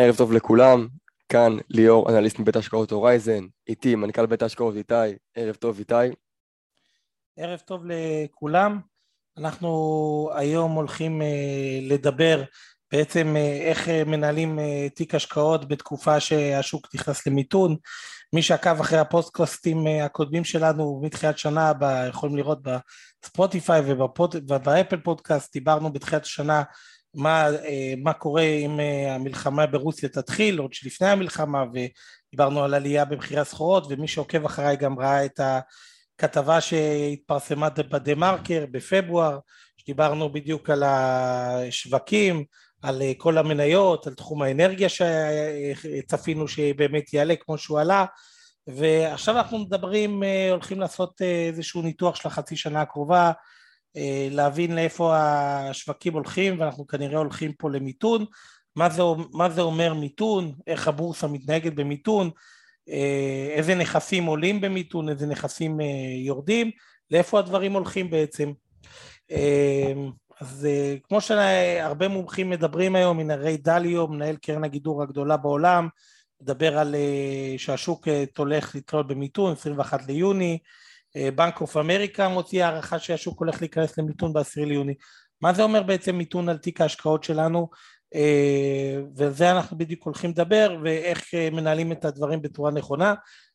ערב טוב לכולם, כאן ליאור, אנליסט מבית ההשקעות הורייזן, איתי מנכ"ל בית ההשקעות איתי, ערב טוב איתי. ערב טוב לכולם, אנחנו היום הולכים אה, לדבר בעצם אה, איך אה, מנהלים תיק השקעות בתקופה שהשוק נכנס למיתון. מי שעקב אחרי הפודקאסטים הקודמים שלנו מתחילת שנה יכולים לראות בספוטיפיי ובאפל פודקאסט, דיברנו בתחילת השנה מה, מה קורה אם המלחמה ברוסיה תתחיל, עוד שלפני המלחמה, ודיברנו על עלייה במחירי הסחורות, ומי שעוקב אחריי גם ראה את הכתבה שהתפרסמה בדה מרקר בפברואר, שדיברנו בדיוק על השווקים, על כל המניות, על תחום האנרגיה שצפינו שבאמת יעלה כמו שהוא עלה, ועכשיו אנחנו מדברים, הולכים לעשות איזשהו ניתוח של החצי שנה הקרובה, אה, להבין לאיפה השווקים הולכים ואנחנו כנראה הולכים פה למיתון, מה זה, מה זה אומר מיתון, איך הבורסה מתנהגת במיתון, אה, איזה נכסים עולים במיתון, איזה נכסים אה, יורדים, לאיפה הדברים הולכים בעצם. אז כמו שהרבה מומחים מדברים היום, הנה ריי דליו, מנהל קרן הגידור הגדולה בעולם, מדבר על שהשוק הולך לתלות במיתון, 21 ליוני, בנק אוף אמריקה מוציא הערכה שהשוק הולך להיכנס למיתון ב-10 ליוני. מה זה אומר בעצם מיתון על תיק ההשקעות שלנו? אה, וזה אנחנו בדיוק הולכים לדבר ואיך אה, מנהלים את הדברים בצורה נכונה.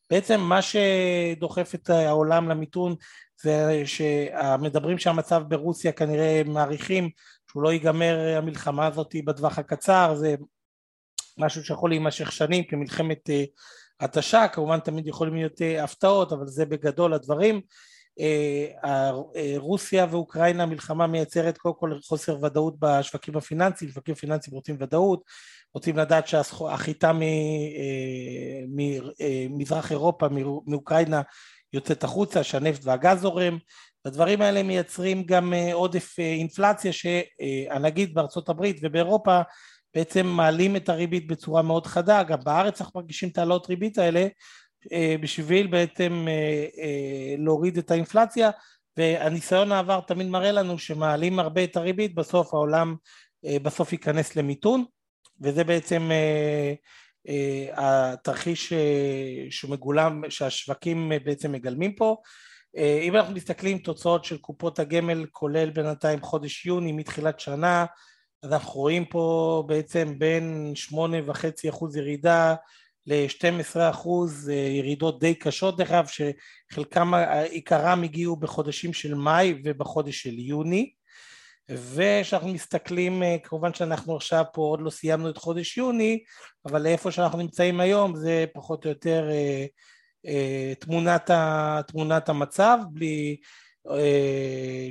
בעצם מה שדוחף את העולם למיתון זה שהמדברים שהמצב ברוסיה כנראה מעריכים שהוא לא ייגמר המלחמה הזאת בטווח הקצר, זה משהו שיכול להימשך שנים כמלחמת אה, התשה, כמובן תמיד יכולים להיות אה, הפתעות, אבל זה בגדול הדברים. אה, אה, רוסיה ואוקראינה מלחמה מייצרת קודם כל חוסר ודאות בשווקים הפיננסיים, שווקים פיננסיים רוצים ודאות, רוצים לדעת שהחיטה ממזרח אירופה, מאוקראינה יוצאת החוצה, שהנפט והגז זורם, הדברים האלה מייצרים גם עודף אינפלציה שהנגיד בארצות הברית ובאירופה בעצם מעלים את הריבית בצורה מאוד חדה, גם בארץ אנחנו מרגישים את העלות ריבית האלה אה, בשביל בעצם אה, אה, להוריד את האינפלציה והניסיון העבר תמיד מראה לנו שמעלים הרבה את הריבית בסוף העולם בסוף ייכנס למיתון וזה בעצם התרחיש שמגולם, שהשווקים בעצם מגלמים פה. אם אנחנו מסתכלים תוצאות של קופות הגמל כולל בינתיים חודש יוני מתחילת שנה אז אנחנו רואים פה בעצם בין שמונה וחצי אחוז ירידה ל-12 אחוז אה, ירידות די קשות דרך אגב שחלקם עיקרם הגיעו בחודשים של מאי ובחודש של יוני. וכשאנחנו מסתכלים אה, כמובן שאנחנו עכשיו פה עוד לא סיימנו את חודש יוני אבל לאיפה שאנחנו נמצאים היום זה פחות או יותר אה, תמונת, המצב בלי אה,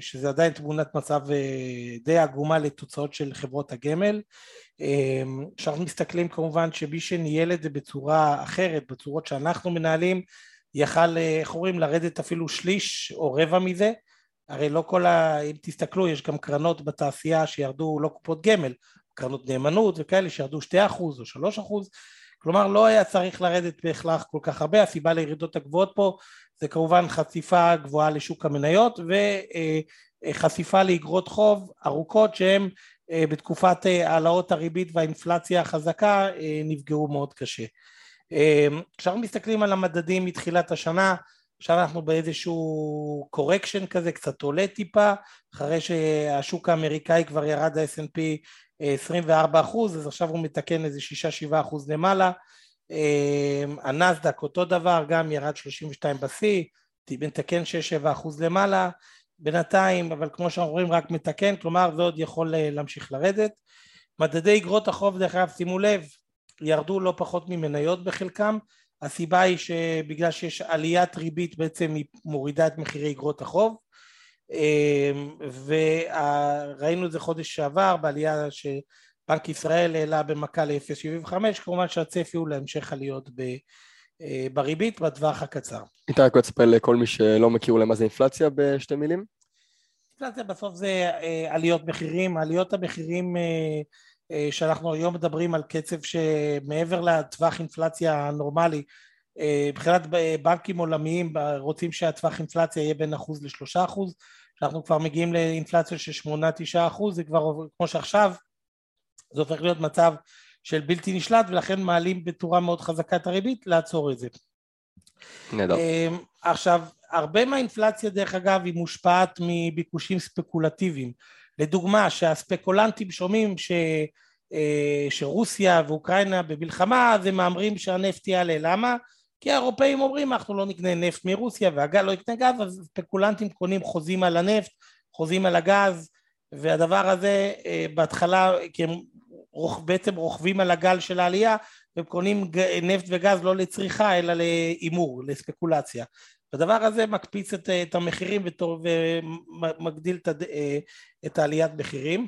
שזה עדיין תמונת מצב אה, די עגומה לתוצאות של חברות הגמל. אה, כשאנחנו מסתכלים כמובן שמי שניהל את זה בצורה אחרת, בצורות שאנחנו מנהלים, יכל, איך אומרים, לרדת אפילו שליש או רבע מזה. הרי לא כל ה... אם תסתכלו, יש גם קרנות בתעשייה שירדו, לא קופות גמל, קרנות נאמנות וכאלה שירדו 2% או 3%, כלומר לא היה צריך לרדת בהכרח כל כך הרבה, הסיבה לירידות הגבוהות פה זה כמובן חשיפה גבוהה לשוק המניות וחשיפה לאגרות חוב ארוכות שהן אה, בתקופת אה, העלאות הריבית והאינפלציה החזקה אה, נפגעו מאוד קשה. כשאנחנו מסתכלים על המדדים מתחילת השנה עכשיו אנחנו באיזשהו קורקשן כזה, קצת עולה טיפה, אחרי שהשוק האמריקאי כבר ירד ל-S&P 24 אחוז, אז עכשיו הוא מתקן איזה 6-7 אחוז למעלה, אמ, הנסדק אותו דבר, גם ירד 32 בשיא, מתקן 6-7 אחוז למעלה, בינתיים, אבל כמו שאנחנו רואים רק מתקן, כלומר זה עוד יכול אה, להמשיך לרדת. מדדי אגרות החוב דרך אגב, שימו לב, ירדו לא פחות ממניות בחלקם, הסיבה היא שבגלל שיש עליית ריבית בעצם היא מורידה את מחירי אגרות החוב וראינו את זה חודש שעבר בעלייה שבנק ישראל העלה במכה ל-0.75 כמובן שהצפי הוא להמשך עליות אה, בריבית בטווח הקצר. איתי רק תספר לכל מי שלא מכיר אולי מה זה אינפלציה בשתי מילים. אינפלציה בסוף זה אה, עליות מחירים, עליות המחירים אה, שאנחנו היום מדברים על קצב שמעבר לטווח אינפלציה הנורמלי מבחינת בנקים עולמיים רוצים שהטווח אינפלציה יהיה בין אחוז לשלושה אחוז שאנחנו כבר מגיעים לאינפלציה של שמונה תשעה אחוז, זה כבר כמו שעכשיו, זה הופך להיות מצב של בלתי נשלט ולכן מעלים בצורה מאוד חזקה את הריבית לעצור את זה. נהדר. אמ, עכשיו, הרבה מהאינפלציה דרך אגב היא מושפעת מביקושים ספקולטיביים. לדוגמה, שהספקולנטים שומעים ש... אה, שרוסיה ואוקראינה במלחמה, אז הם מהמרים שהנפט יעלה. למה? כי האירופאים אומרים אנחנו לא נקנה נפט מרוסיה והגל לא יקנה גז, אז ספקולנטים קונים חוזים על הנפט, חוזים על הגז, והדבר הזה אה, בהתחלה, כי הם בעצם רוכבים על הגל של העלייה, והם קונים נפט וגז לא לצריכה אלא להימור, לספקולציה. הדבר הזה מקפיץ את, את המחירים ומגדיל את, אה, את העליית מחירים.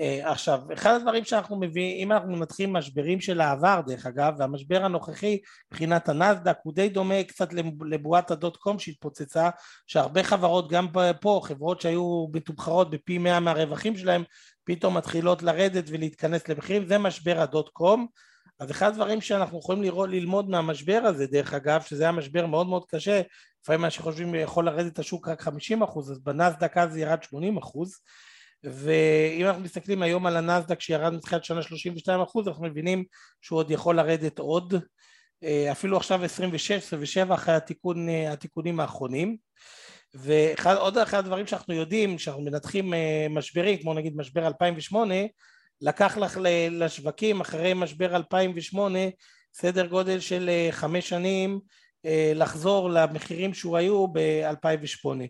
אה, עכשיו, אחד הדברים שאנחנו מביאים, אם אנחנו מנתחים משברים של העבר דרך אגב, והמשבר הנוכחי מבחינת הנסדק הוא די דומה קצת לבועת הדוט קום שהתפוצצה, שהרבה חברות, גם פה, חברות שהיו מתומחרות בפי מאה מהרווחים שלהם, פתאום מתחילות לרדת ולהתכנס למחירים, זה משבר הדוט קום. אז אחד הדברים שאנחנו יכולים לראות, ללמוד מהמשבר הזה, דרך אגב, שזה היה משבר מאוד מאוד קשה, לפעמים מה שחושבים יכול לרדת השוק רק 50 אחוז, אז בנסדק אז ירד 80 אחוז, ואם אנחנו מסתכלים היום על הנסדק שירד מתחילת שנה 32 אחוז, אנחנו מבינים שהוא עוד יכול לרדת עוד, אפילו עכשיו 26, 27 אחרי התיקון, התיקונים האחרונים. ועוד אחד הדברים שאנחנו יודעים, שאנחנו מנתחים משברים, כמו נגיד משבר 2008, לקח לך לשווקים אחרי משבר 2008 סדר גודל של חמש שנים לחזור למחירים שהוא היו ב-2008 אה,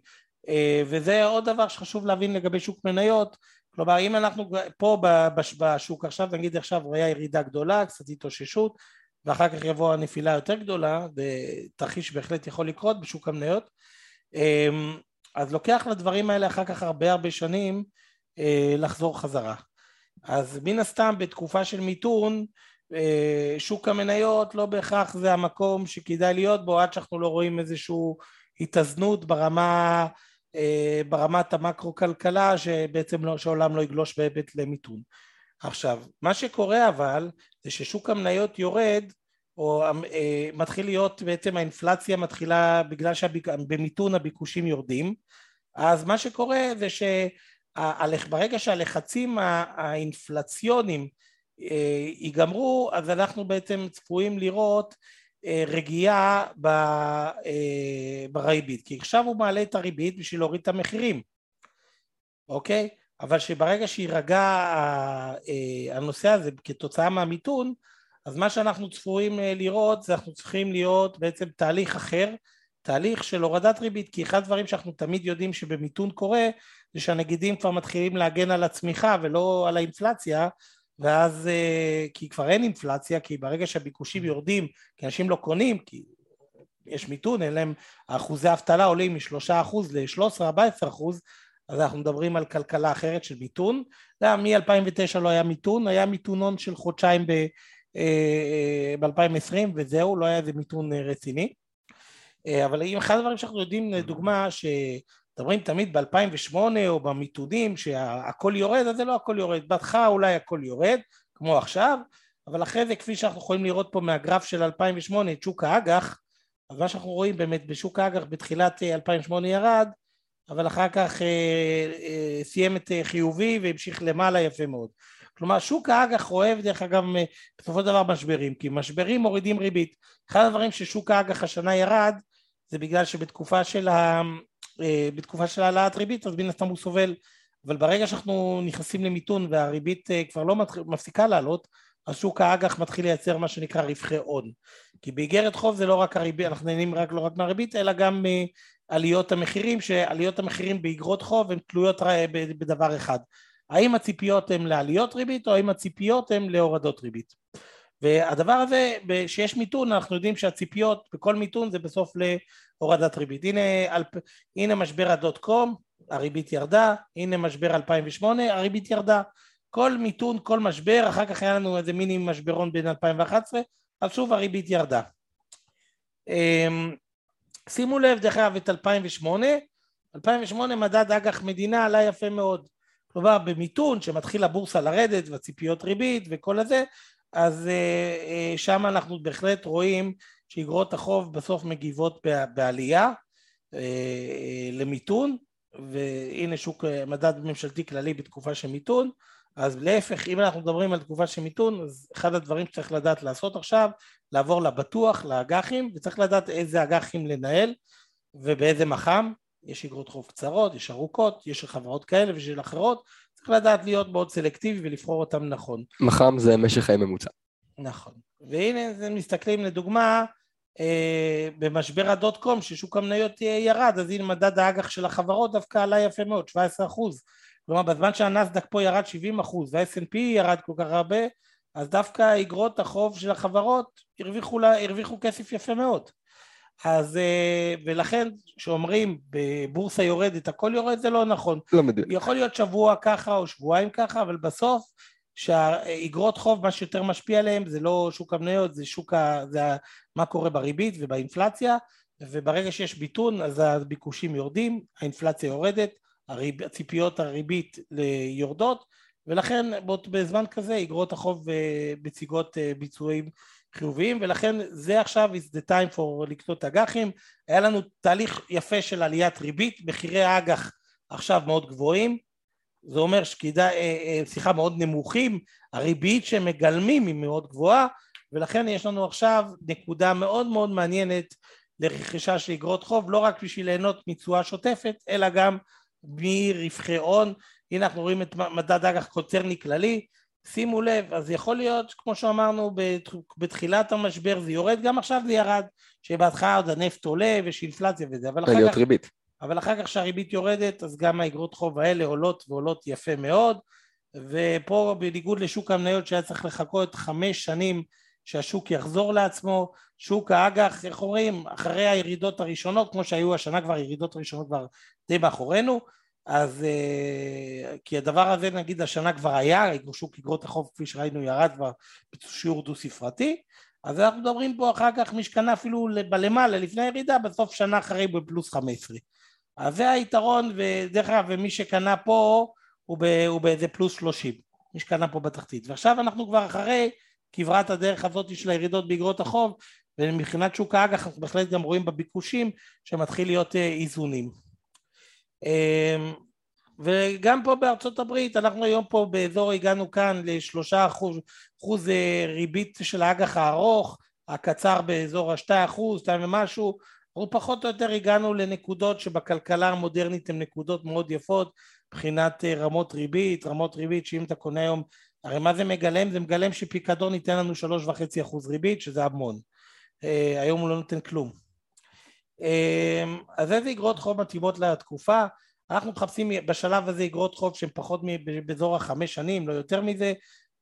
וזה עוד דבר שחשוב להבין לגבי שוק מניות. כלומר אם אנחנו פה בשוק עכשיו נגיד עכשיו היה ירידה גדולה קצת התאוששות ואחר כך יבוא הנפילה יותר גדולה ותרחיש בהחלט יכול לקרות בשוק המניות אה, אז לוקח לדברים האלה אחר כך הרבה הרבה שנים אה, לחזור חזרה. אז מן הסתם בתקופה של מיתון שוק המניות לא בהכרח זה המקום שכדאי להיות בו עד שאנחנו לא רואים איזושהי התאזנות ברמה אה, ברמת המקרו-כלכלה שבעצם לא, שהעולם לא יגלוש בהיבט למיתון. עכשיו, מה שקורה אבל זה ששוק המניות יורד או אה, מתחיל להיות בעצם האינפלציה מתחילה בגלל שבמיתון הביקושים יורדים אז מה שקורה זה שברגע שהלחצים האינפלציוניים אה, ייגמרו אז אנחנו בעצם צפויים לראות אה, רגיעה אה, בריבית, כי עכשיו הוא מעלה את הריבית בשביל להוריד את המחירים, אוקיי? אבל שברגע שיירגע אה, הנושא הזה כתוצאה מהמיתון, אז מה שאנחנו צפויים לראות זה אנחנו צריכים להיות בעצם תהליך אחר, תהליך של הורדת ריבית, כי אחד הדברים שאנחנו תמיד יודעים שבמיתון קורה, זה שהנגידים כבר מתחילים להגן על הצמיחה ולא על האינפלציה, ואז אה, כי כבר אין אינפלציה, כי ברגע שהביקושים יורדים, כי אנשים לא קונים, כי יש מיתון, אין להם, אחוזי אבטלה עולים מ-3% ל-13-14%, אז אנחנו מדברים על כלכלה אחרת של מיתון. מ-2009 לא היה מיתון, היה מיתונון של חודשיים ב-2020 אה, וזהו, לא היה איזה מיתון אה, רציני. אבל אם אחד הדברים שאנחנו יודעים, לדוגמה. מדברים תמיד ב-2008 או במיתונים שהכל יורד, אז זה לא הכל יורד. בהתחלה אולי הכל יורד, כמו עכשיו, אבל אחרי זה כפי שאנחנו יכולים לראות פה מהגרף של 2008 את שוק האג"ח, אז מה שאנחנו רואים באמת בשוק האג"ח בתחילת 2008 ירד, אבל אחר כך אה, אה, סיים את אה, חיובי והמשיך למעלה יפה מאוד. כלומר שוק האג"ח אוהב דרך אגב בסופו של דבר משברים, כי משברים מורידים ריבית. אחד הדברים ששוק האג"ח השנה ירד זה בגלל שבתקופה של ה... אה, בתקופה של העלאת ריבית אז מן הסתם הוא סובל. אבל ברגע שאנחנו נכנסים למיתון והריבית אה, כבר לא מפסיקה לעלות אז שוק האג"ח מתחיל לייצר מה שנקרא רווחי הון. כי באיגרת חוב זה לא רק הריבית, אנחנו נהנים רק לא רק מהריבית אלא גם מעליות המחירים שעליות המחירים באיגרות חוב הן תלויות בדבר אחד. האם הציפיות הן לעליות ריבית או האם הציפיות הן להורדות ריבית והדבר הזה, שיש מיתון, אנחנו יודעים שהציפיות בכל מיתון זה בסוף להורדת ריבית. הנה, הנה משבר הדוט קום, הריבית ירדה, הנה משבר 2008, הריבית ירדה. כל מיתון, כל משבר, אחר כך היה לנו איזה מיני משברון בין 2011, אז שוב הריבית ירדה. אמ, שימו לב דרך אגב את 2008, 2008 מדד אג"ח מדינה עלה יפה מאוד. כלומר במיתון שמתחיל הבורסה לרדת והציפיות ריבית וכל הזה, אז אה, אה, שם אנחנו בהחלט רואים שאגרות החוב בסוף מגיבות בעלייה אה, למיתון והנה שוק מדד ממשלתי כללי בתקופה של מיתון. אז להפך, אם אנחנו מדברים על תקופה של מיתון, אז אחד הדברים שצריך לדעת לעשות עכשיו, לעבור לבטוח, לאג"חים, וצריך לדעת איזה אג"חים לנהל ובאיזה מח"מ, יש אגרות חוב קצרות, יש ארוכות, יש חברות כאלה ושל אחרות, צריך לדעת להיות מאוד סלקטיבי ולבחור אותם נכון. מח"מ זה משך חיים ממוצע. נכון. והנה, מסתכלים לדוגמה, אה, במשבר הדוט קום, ששוק המניות ירד, אז הנה מדד האג"ח של החברות דווקא עלה יפה מאוד, 17 אחוז. כלומר, בזמן שהנסדק פה ירד 70 אחוז וה-S&P ירד כל כך הרבה, אז דווקא אגרות החוב של החברות הרוויחו, לה, הרוויחו כסף יפה מאוד. אז אה, ולכן כשאומרים בבורסה יורדת הכל יורד זה לא נכון. לא מדויק. יכול להיות שבוע ככה או שבועיים ככה אבל בסוף שהאגרות חוב מה שיותר משפיע עליהם זה לא שוק המניות זה שוק ה... זה. מה קורה בריבית ובאינפלציה וברגע שיש ביטון אז הביקושים יורדים האינפלציה יורדת הריב... ציפיות הריבית יורדות ולכן בזמן כזה אגרות החוב אה, מציגות אה, ביצועים חיוביים ולכן זה עכשיו is the time for לקנות אג"חים. היה לנו תהליך יפה של עליית ריבית מחירי האג"ח עכשיו מאוד גבוהים. זה אומר שכדאי, אה, סליחה מאוד נמוכים הריבית שהם מגלמים היא מאוד גבוהה ולכן יש לנו עכשיו נקודה מאוד מאוד מעניינת לרכישה של אגרות חוב לא רק בשביל ליהנות מתשואה שוטפת אלא גם מרווחי הון. הנה אנחנו רואים את מדד אג"ח קונצרני כללי שימו לב, אז יכול להיות, כמו שאמרנו בתחילת המשבר זה יורד, גם עכשיו זה ירד, שבהתחלה עוד הנפט עולה ויש אינפלציה וזה, אבל אחר כך... ריבית. אבל אחר כך שהריבית יורדת, אז גם האגרות חוב האלה עולות ועולות יפה מאוד, ופה בניגוד לשוק המניות שהיה צריך לחכות חמש שנים שהשוק יחזור לעצמו, שוק האג"ח, איך אומרים, אחרי הירידות הראשונות, כמו שהיו השנה כבר, הירידות הראשונות כבר די מאחורינו, אז אה, כי הדבר הזה נגיד השנה כבר היה, שוק אגרות החוב כפי שראינו ירד כבר בשיעור דו ספרתי אז אנחנו מדברים פה אחר כך מי שקנה אפילו בלמעלה לפני הירידה בסוף שנה אחרי בפלוס 15 אז זה היתרון ודרך אגב ומי שקנה פה הוא, ב, הוא באיזה פלוס 30 מי שקנה פה בתחתית. ועכשיו אנחנו כבר אחרי כברת הדרך הזאת של הירידות באגרות החוב ומבחינת שוק האג"ח אנחנו בהחלט גם רואים בביקושים שמתחיל להיות אה, איזונים וגם פה בארצות הברית, אנחנו היום פה באזור, הגענו כאן לשלושה אחוז, אחוז אה, ריבית של האג"ח הארוך, הקצר באזור השתי אחוז, שתיים ומשהו, אנחנו פחות או יותר הגענו לנקודות שבכלכלה המודרנית הן נקודות מאוד יפות מבחינת אה, רמות ריבית, רמות ריבית שאם אתה קונה היום, הרי מה זה מגלם? זה מגלם שפיקדון ייתן לנו שלוש וחצי אחוז ריבית שזה המון, אה, היום הוא לא נותן כלום. אמ, אז איזה אגרות חוב מתאימות לתקופה? אנחנו מחפשים בשלב הזה אגרות חוב שהן פחות באזור החמש שנים, לא יותר מזה,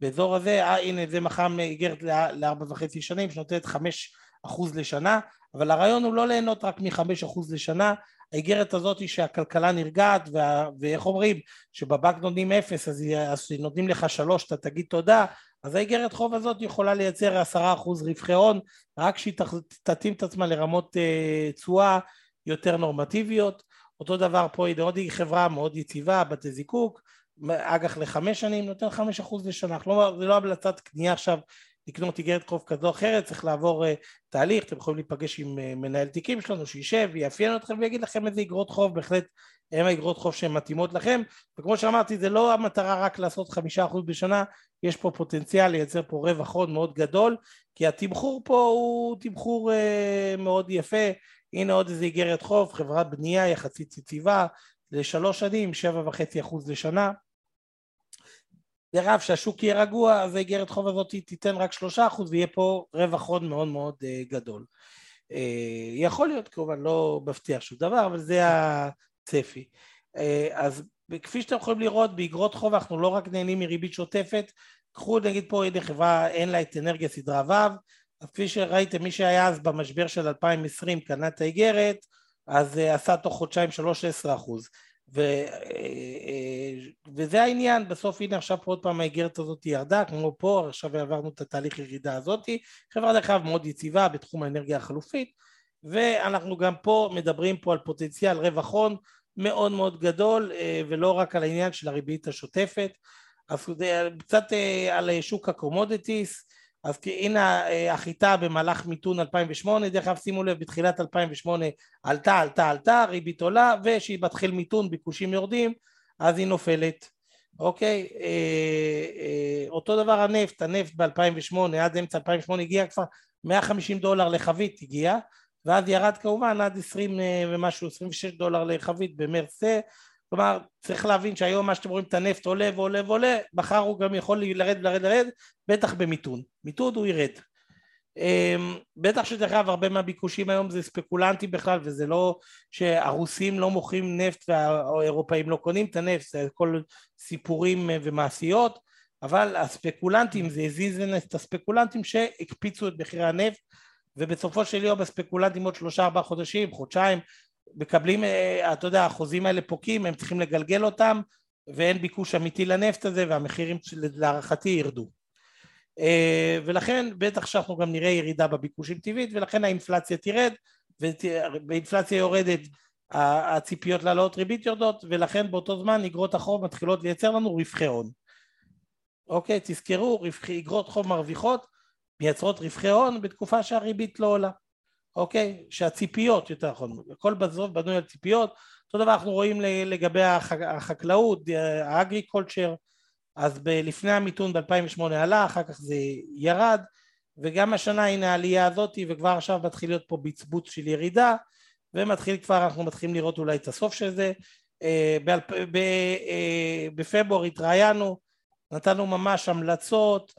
באזור הזה, אה הנה זה מחר איגרת לארבע וחצי שנים שנותנת חמש אחוז לשנה, אבל הרעיון הוא לא ליהנות רק מחמש אחוז לשנה, האיגרת הזאת היא שהכלכלה נרגעת וה, ואיך אומרים? שבבנק נותנים אפס אז, אז נותנים לך שלוש אתה תגיד תודה אז האיגרת חוב הזאת יכולה לייצר עשרה אחוז רווחי הון רק שהיא תתאים את עצמה לרמות אה, תשואה יותר נורמטיביות. אותו דבר פה עוד היא חברה מאוד יציבה בתי זיקוק אג"ח לחמש שנים נותן חמש אחוז לשנה. זה לא המלצת קנייה עכשיו לקנות איגרת חוב כזו או אחרת, צריך לעבור uh, תהליך, אתם יכולים להיפגש עם uh, מנהל תיקים שלנו שישב, יאפיין אתכם ויגיד לכם איזה איגרות חוב, בהחלט הם האיגרות חוב שהן מתאימות לכם, וכמו שאמרתי זה לא המטרה רק לעשות חמישה אחוז בשנה, יש פה פוטנציאל לייצר פה רווח הון מאוד גדול, כי התמחור פה הוא תמחור uh, מאוד יפה, הנה עוד איזה איגרת חוב, חברת בנייה יחסית יציבה, לשלוש שנים, שבע וחצי אחוז לשנה, דרך אגב שהשוק יהיה רגוע אז האיגרת חוב הזאת תיתן רק שלושה אחוז ויהיה פה רווח הון מאוד מאוד uh, גדול. Uh, יכול להיות כמובן לא מבטיח שום דבר אבל זה הצפי. Uh, אז כפי שאתם יכולים לראות באיגרות חוב אנחנו לא רק נהנים מריבית שוטפת קחו נגיד פה הנה חברה אין לה את אנרגיה סדרה ו' אז כפי שראיתם מי שהיה אז במשבר של 2020 קנה את האיגרת אז עשה תוך חודשיים שלוש עשרה אחוז ו, אה, וזה העניין, בסוף הנה עכשיו עוד פעם האיגרת הזאת ירדה, כמו פה, עכשיו עברנו את התהליך ירידה הזאת, חברה דרך אגב מאוד יציבה בתחום האנרגיה החלופית, ואנחנו גם פה מדברים פה על פוטנציאל רווח הון מאוד מאוד גדול, אה, ולא רק על העניין של הריבית השוטפת, אז קצת אה, על שוק ה commodities, אז הנה אה, החיטה במהלך מיתון 2008, דרך אגב שימו לב בתחילת 2008 עלתה עלתה עלתה ריבית עולה ושהיא מתחיל מיתון ביקושים יורדים אז היא נופלת. אוקיי, אה, אה, אותו דבר הנפט, הנפט ב-2008, עד אמצע 2008 הגיע כבר 150 דולר לחבית הגיע, ואז ירד כמובן עד 20 אה, ומשהו, 26 דולר לחבית במרץ זה, כלומר צריך להבין שהיום מה שאתם רואים את הנפט עולה ועולה ועולה, מחר הוא גם יכול לרד לרד לרד, בטח במיתון, מיתון הוא ירד. אמ, בטח שדרך אגב הרבה מהביקושים היום זה ספקולנטי בכלל וזה לא שהרוסים לא מוכרים נפט והאירופאים לא קונים את הנפט זה הכל סיפורים אה, ומעשיות אבל הספקולנטים זה הזיז את הספקולנטים שהקפיצו את מחירי הנפט ובסופו של יום הספקולנטים עוד שלושה ארבעה חודשים חודשיים מקבלים אה, אתה יודע החוזים האלה פוקים הם צריכים לגלגל אותם ואין ביקוש אמיתי לנפט הזה והמחירים להערכתי ירדו. אה, ולכן בטח שאנחנו גם נראה ירידה בביקושים טבעית ולכן האינפלציה תרד ובאינפלציה יורדת הציפיות להעלות ריבית יורדות ולכן באותו זמן אגרות החוב מתחילות לייצר לנו רווחי הון. אוקיי תזכרו אגרות חוב מרוויחות מייצרות רווחי הון בתקופה שהריבית לא עולה אוקיי? שהציפיות יותר נכון הכל בסוף בנוי על ציפיות. אותו דבר אנחנו רואים לגבי החקלאות האגריקולצ'ר. אז ב- לפני המיתון ב-2008 עלה, אחר כך זה ירד, וגם השנה הנה העלייה הזאת, וכבר עכשיו מתחיל להיות פה בצבוץ של ירידה, ומתחיל כבר, אנחנו מתחילים לראות אולי את הסוף של זה. אה, אה, בפברואר התראיינו, נתנו ממש המלצות,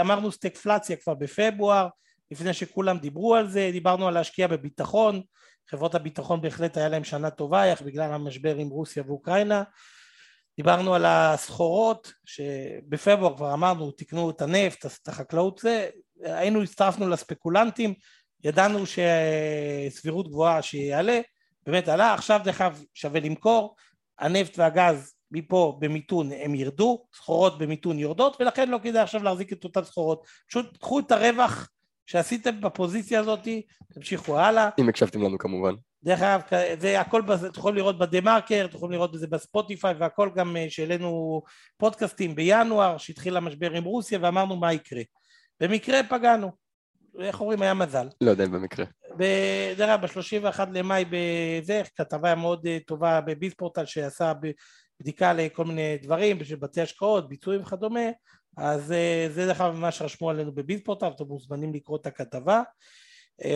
אמרנו סטקפלציה כבר בפברואר, לפני שכולם דיברו על זה, דיברנו על להשקיע בביטחון, חברות הביטחון בהחלט היה להם שנה טובה, איך בגלל המשבר עם רוסיה ואוקראינה, דיברנו על הסחורות שבפברואר כבר אמרנו תקנו את הנפט, את החקלאות זה, היינו הצטרפנו לספקולנטים, ידענו שסבירות גבוהה שיעלה, באמת עלה, עכשיו דרך אגב שווה למכור, הנפט והגז מפה במיתון הם ירדו, סחורות במיתון יורדות ולכן לא כדאי עכשיו להחזיק את אותן סחורות, פשוט קחו את הרווח שעשיתם בפוזיציה הזאת, תמשיכו הלאה. אם הקשבתם לנו כמובן. דרך אגב, זה הכל, אתם יכולים לראות בדה מרקר, אתם יכולים לראות בזה בספוטיפיי והכל גם אה, שהעלינו פודקאסטים בינואר, שהתחיל המשבר עם רוסיה ואמרנו מה יקרה. במקרה פגענו, איך אומרים, היה מזל. לא יודע אם במקרה. דרך אגב, ב-31 למאי בזה, כתבה מאוד אה, טובה בביספורטל שעשה בדיקה לכל מיני דברים, של בתי השקעות, ביצועים וכדומה, אז אה, זה דרך אגב מה שרשמו עלינו בביספורטל, אתם מוזמנים לקרוא את הכתבה.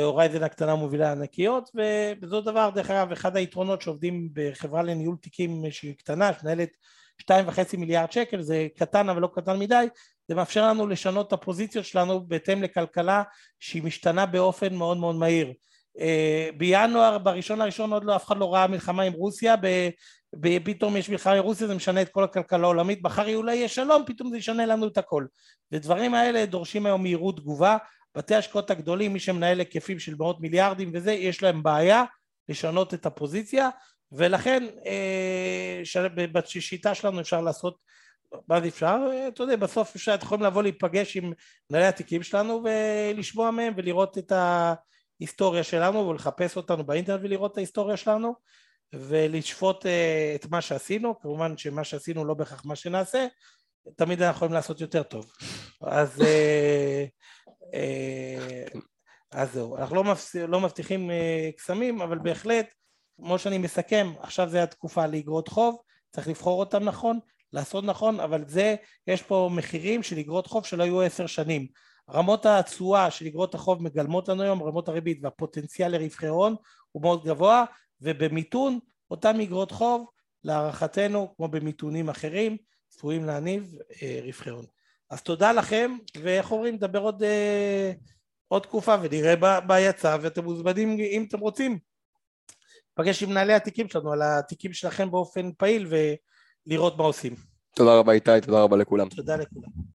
הורייזן הקטנה מובילה ענקיות ובזאת דבר דרך אגב אחד היתרונות שעובדים בחברה לניהול תיקים שהיא קטנה שמנהלת שתיים וחצי מיליארד שקל זה קטן אבל לא קטן מדי זה מאפשר לנו לשנות את הפוזיציות שלנו בהתאם לכלכלה שהיא משתנה באופן מאוד מאוד מהיר אה, בינואר בראשון לראשון עוד לא אף אחד לא ראה מלחמה עם רוסיה פתאום יש מלחמה עם רוסיה זה משנה את כל הכלכלה העולמית מחר אולי יהיה שלום פתאום זה ישנה לנו את הכל ודברים האלה דורשים היום מהירות תגובה בתי השקעות הגדולים, מי שמנהל היקפים של מאות מיליארדים וזה, יש להם בעיה לשנות את הפוזיציה, ולכן אה, בשיטה שלנו אפשר לעשות, מה זה אפשר? אתה יודע, בסוף אפשר, אתם יכולים לבוא להיפגש עם מנהלי התיקים שלנו ולשמוע מהם ולראות את ההיסטוריה שלנו ולחפש אותנו באינטרנט ולראות את ההיסטוריה שלנו ולשפוט אה, את מה שעשינו, כמובן שמה שעשינו לא בהכרח מה שנעשה, תמיד אנחנו יכולים לעשות יותר טוב. אז אה, אה, אז זהו, אנחנו לא, לא מבטיחים קסמים, אבל בהחלט, כמו שאני מסכם, עכשיו זה התקופה לאגרות חוב, צריך לבחור אותם נכון, לעשות נכון, אבל זה, יש פה מחירים של אגרות חוב שלא היו עשר שנים. רמות התשואה של אגרות החוב מגלמות לנו היום, רמות הריבית והפוטנציאל לרווחי הון הוא מאוד גבוה, ובמיתון אותם אגרות חוב, להערכתנו, כמו במיתונים אחרים, צפויים להניב אה, רווחי הון. אז תודה לכם, ואיך אומרים, נדבר עוד, אה, עוד תקופה ונראה מה יצא, ואתם מוזמנים אם אתם רוצים. לפגש עם מנהלי התיקים שלנו על התיקים שלכם באופן פעיל ולראות מה עושים. תודה רבה איתי, תודה רבה לכולם. תודה לכולם.